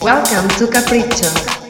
Welcome to Capricho.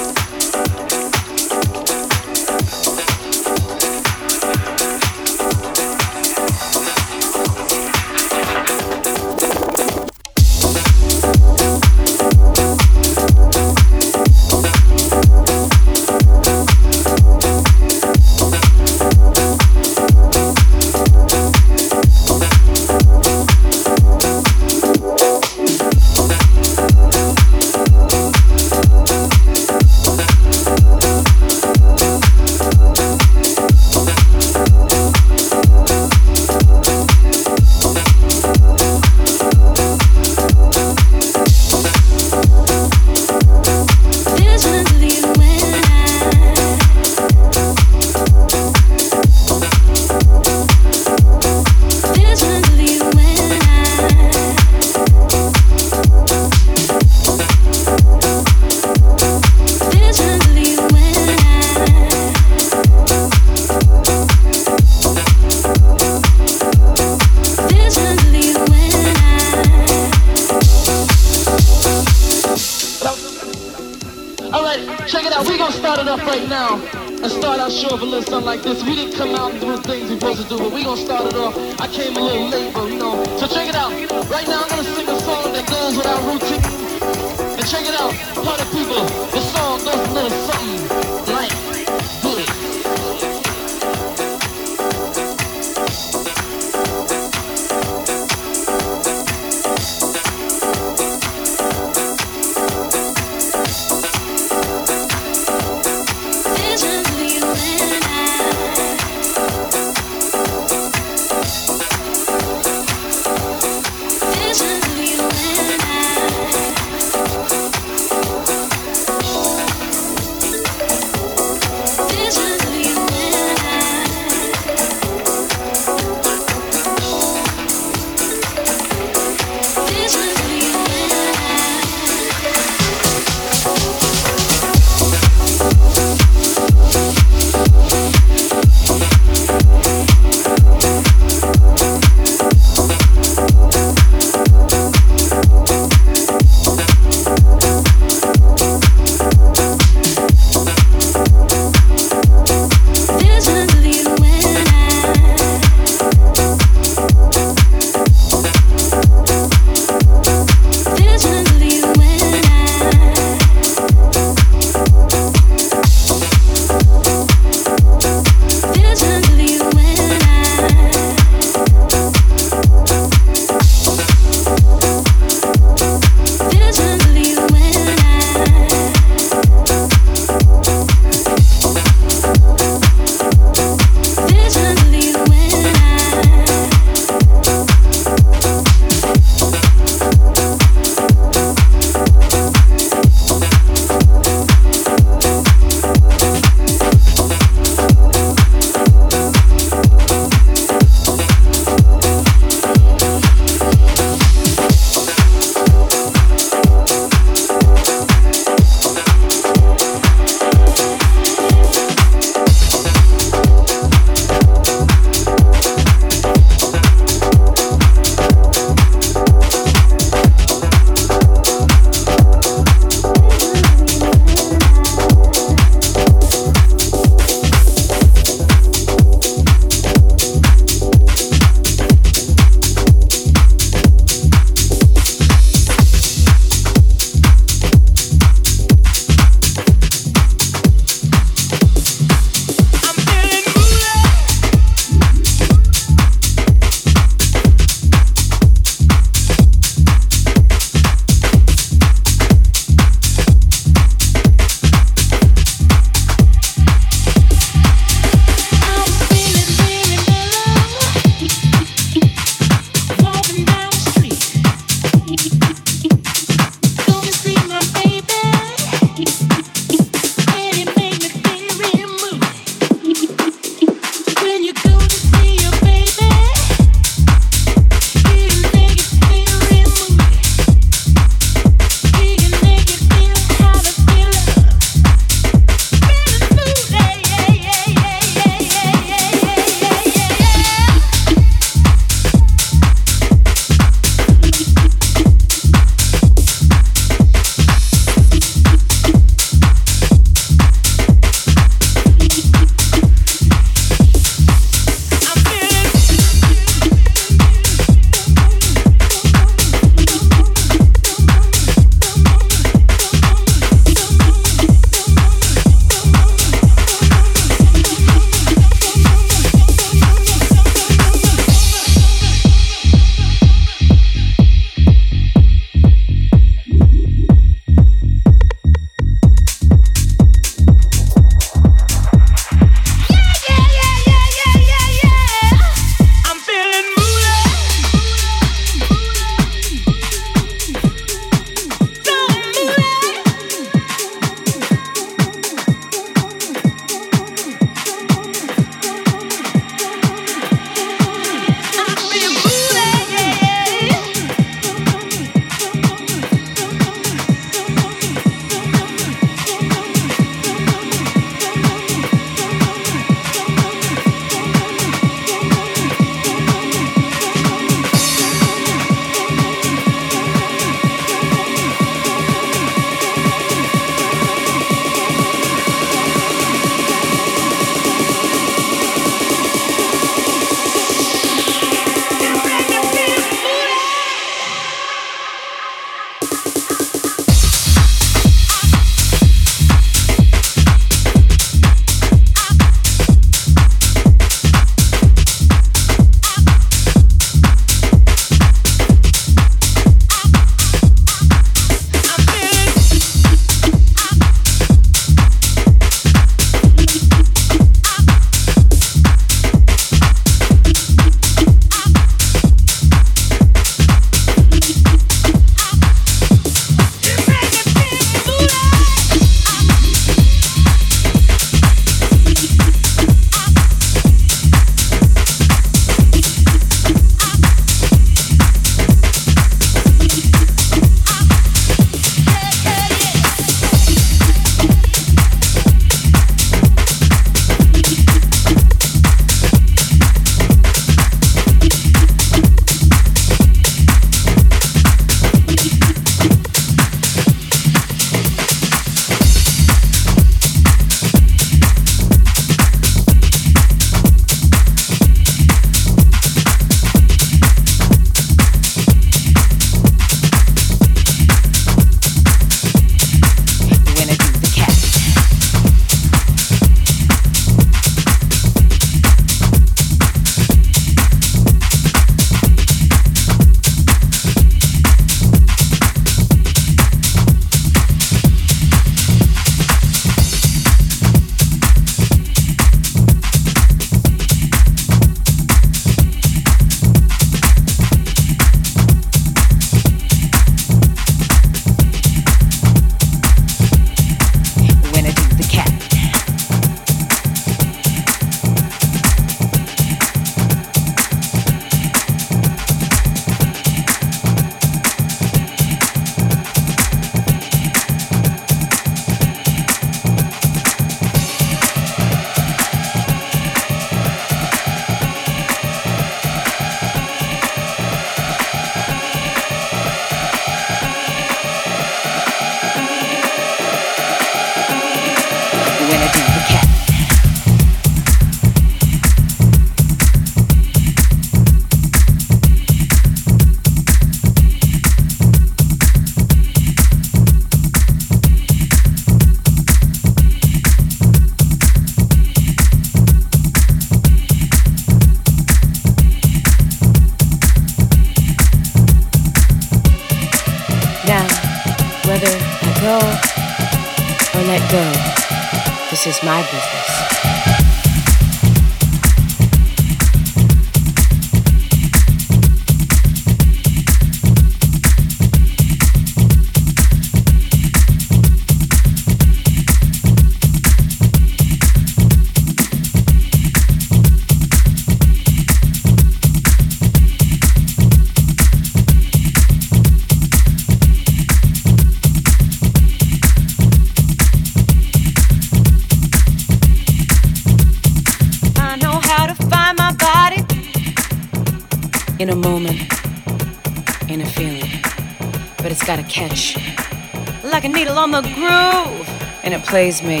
plays me.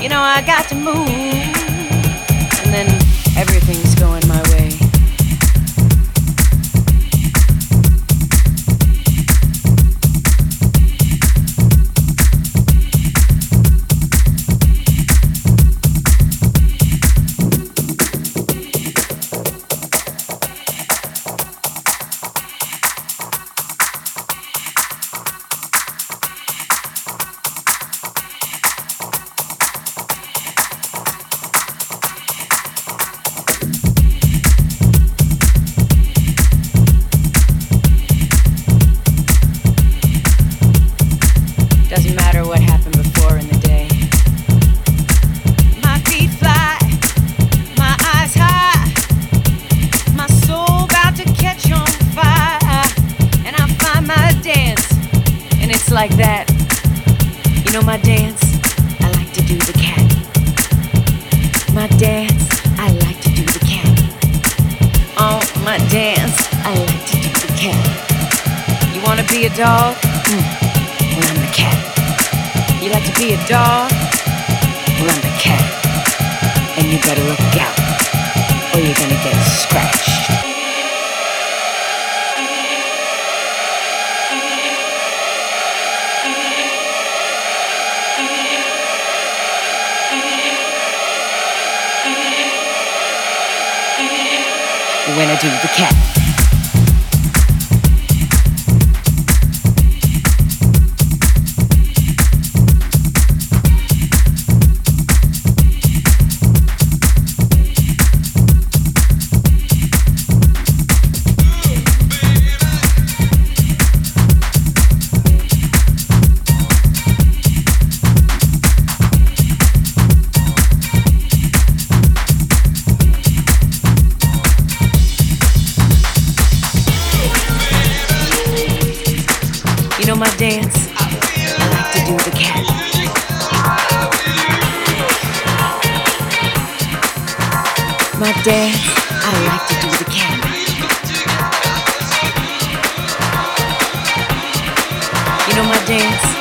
You know I got to move. my dad, I like to do the camera. You know my dance?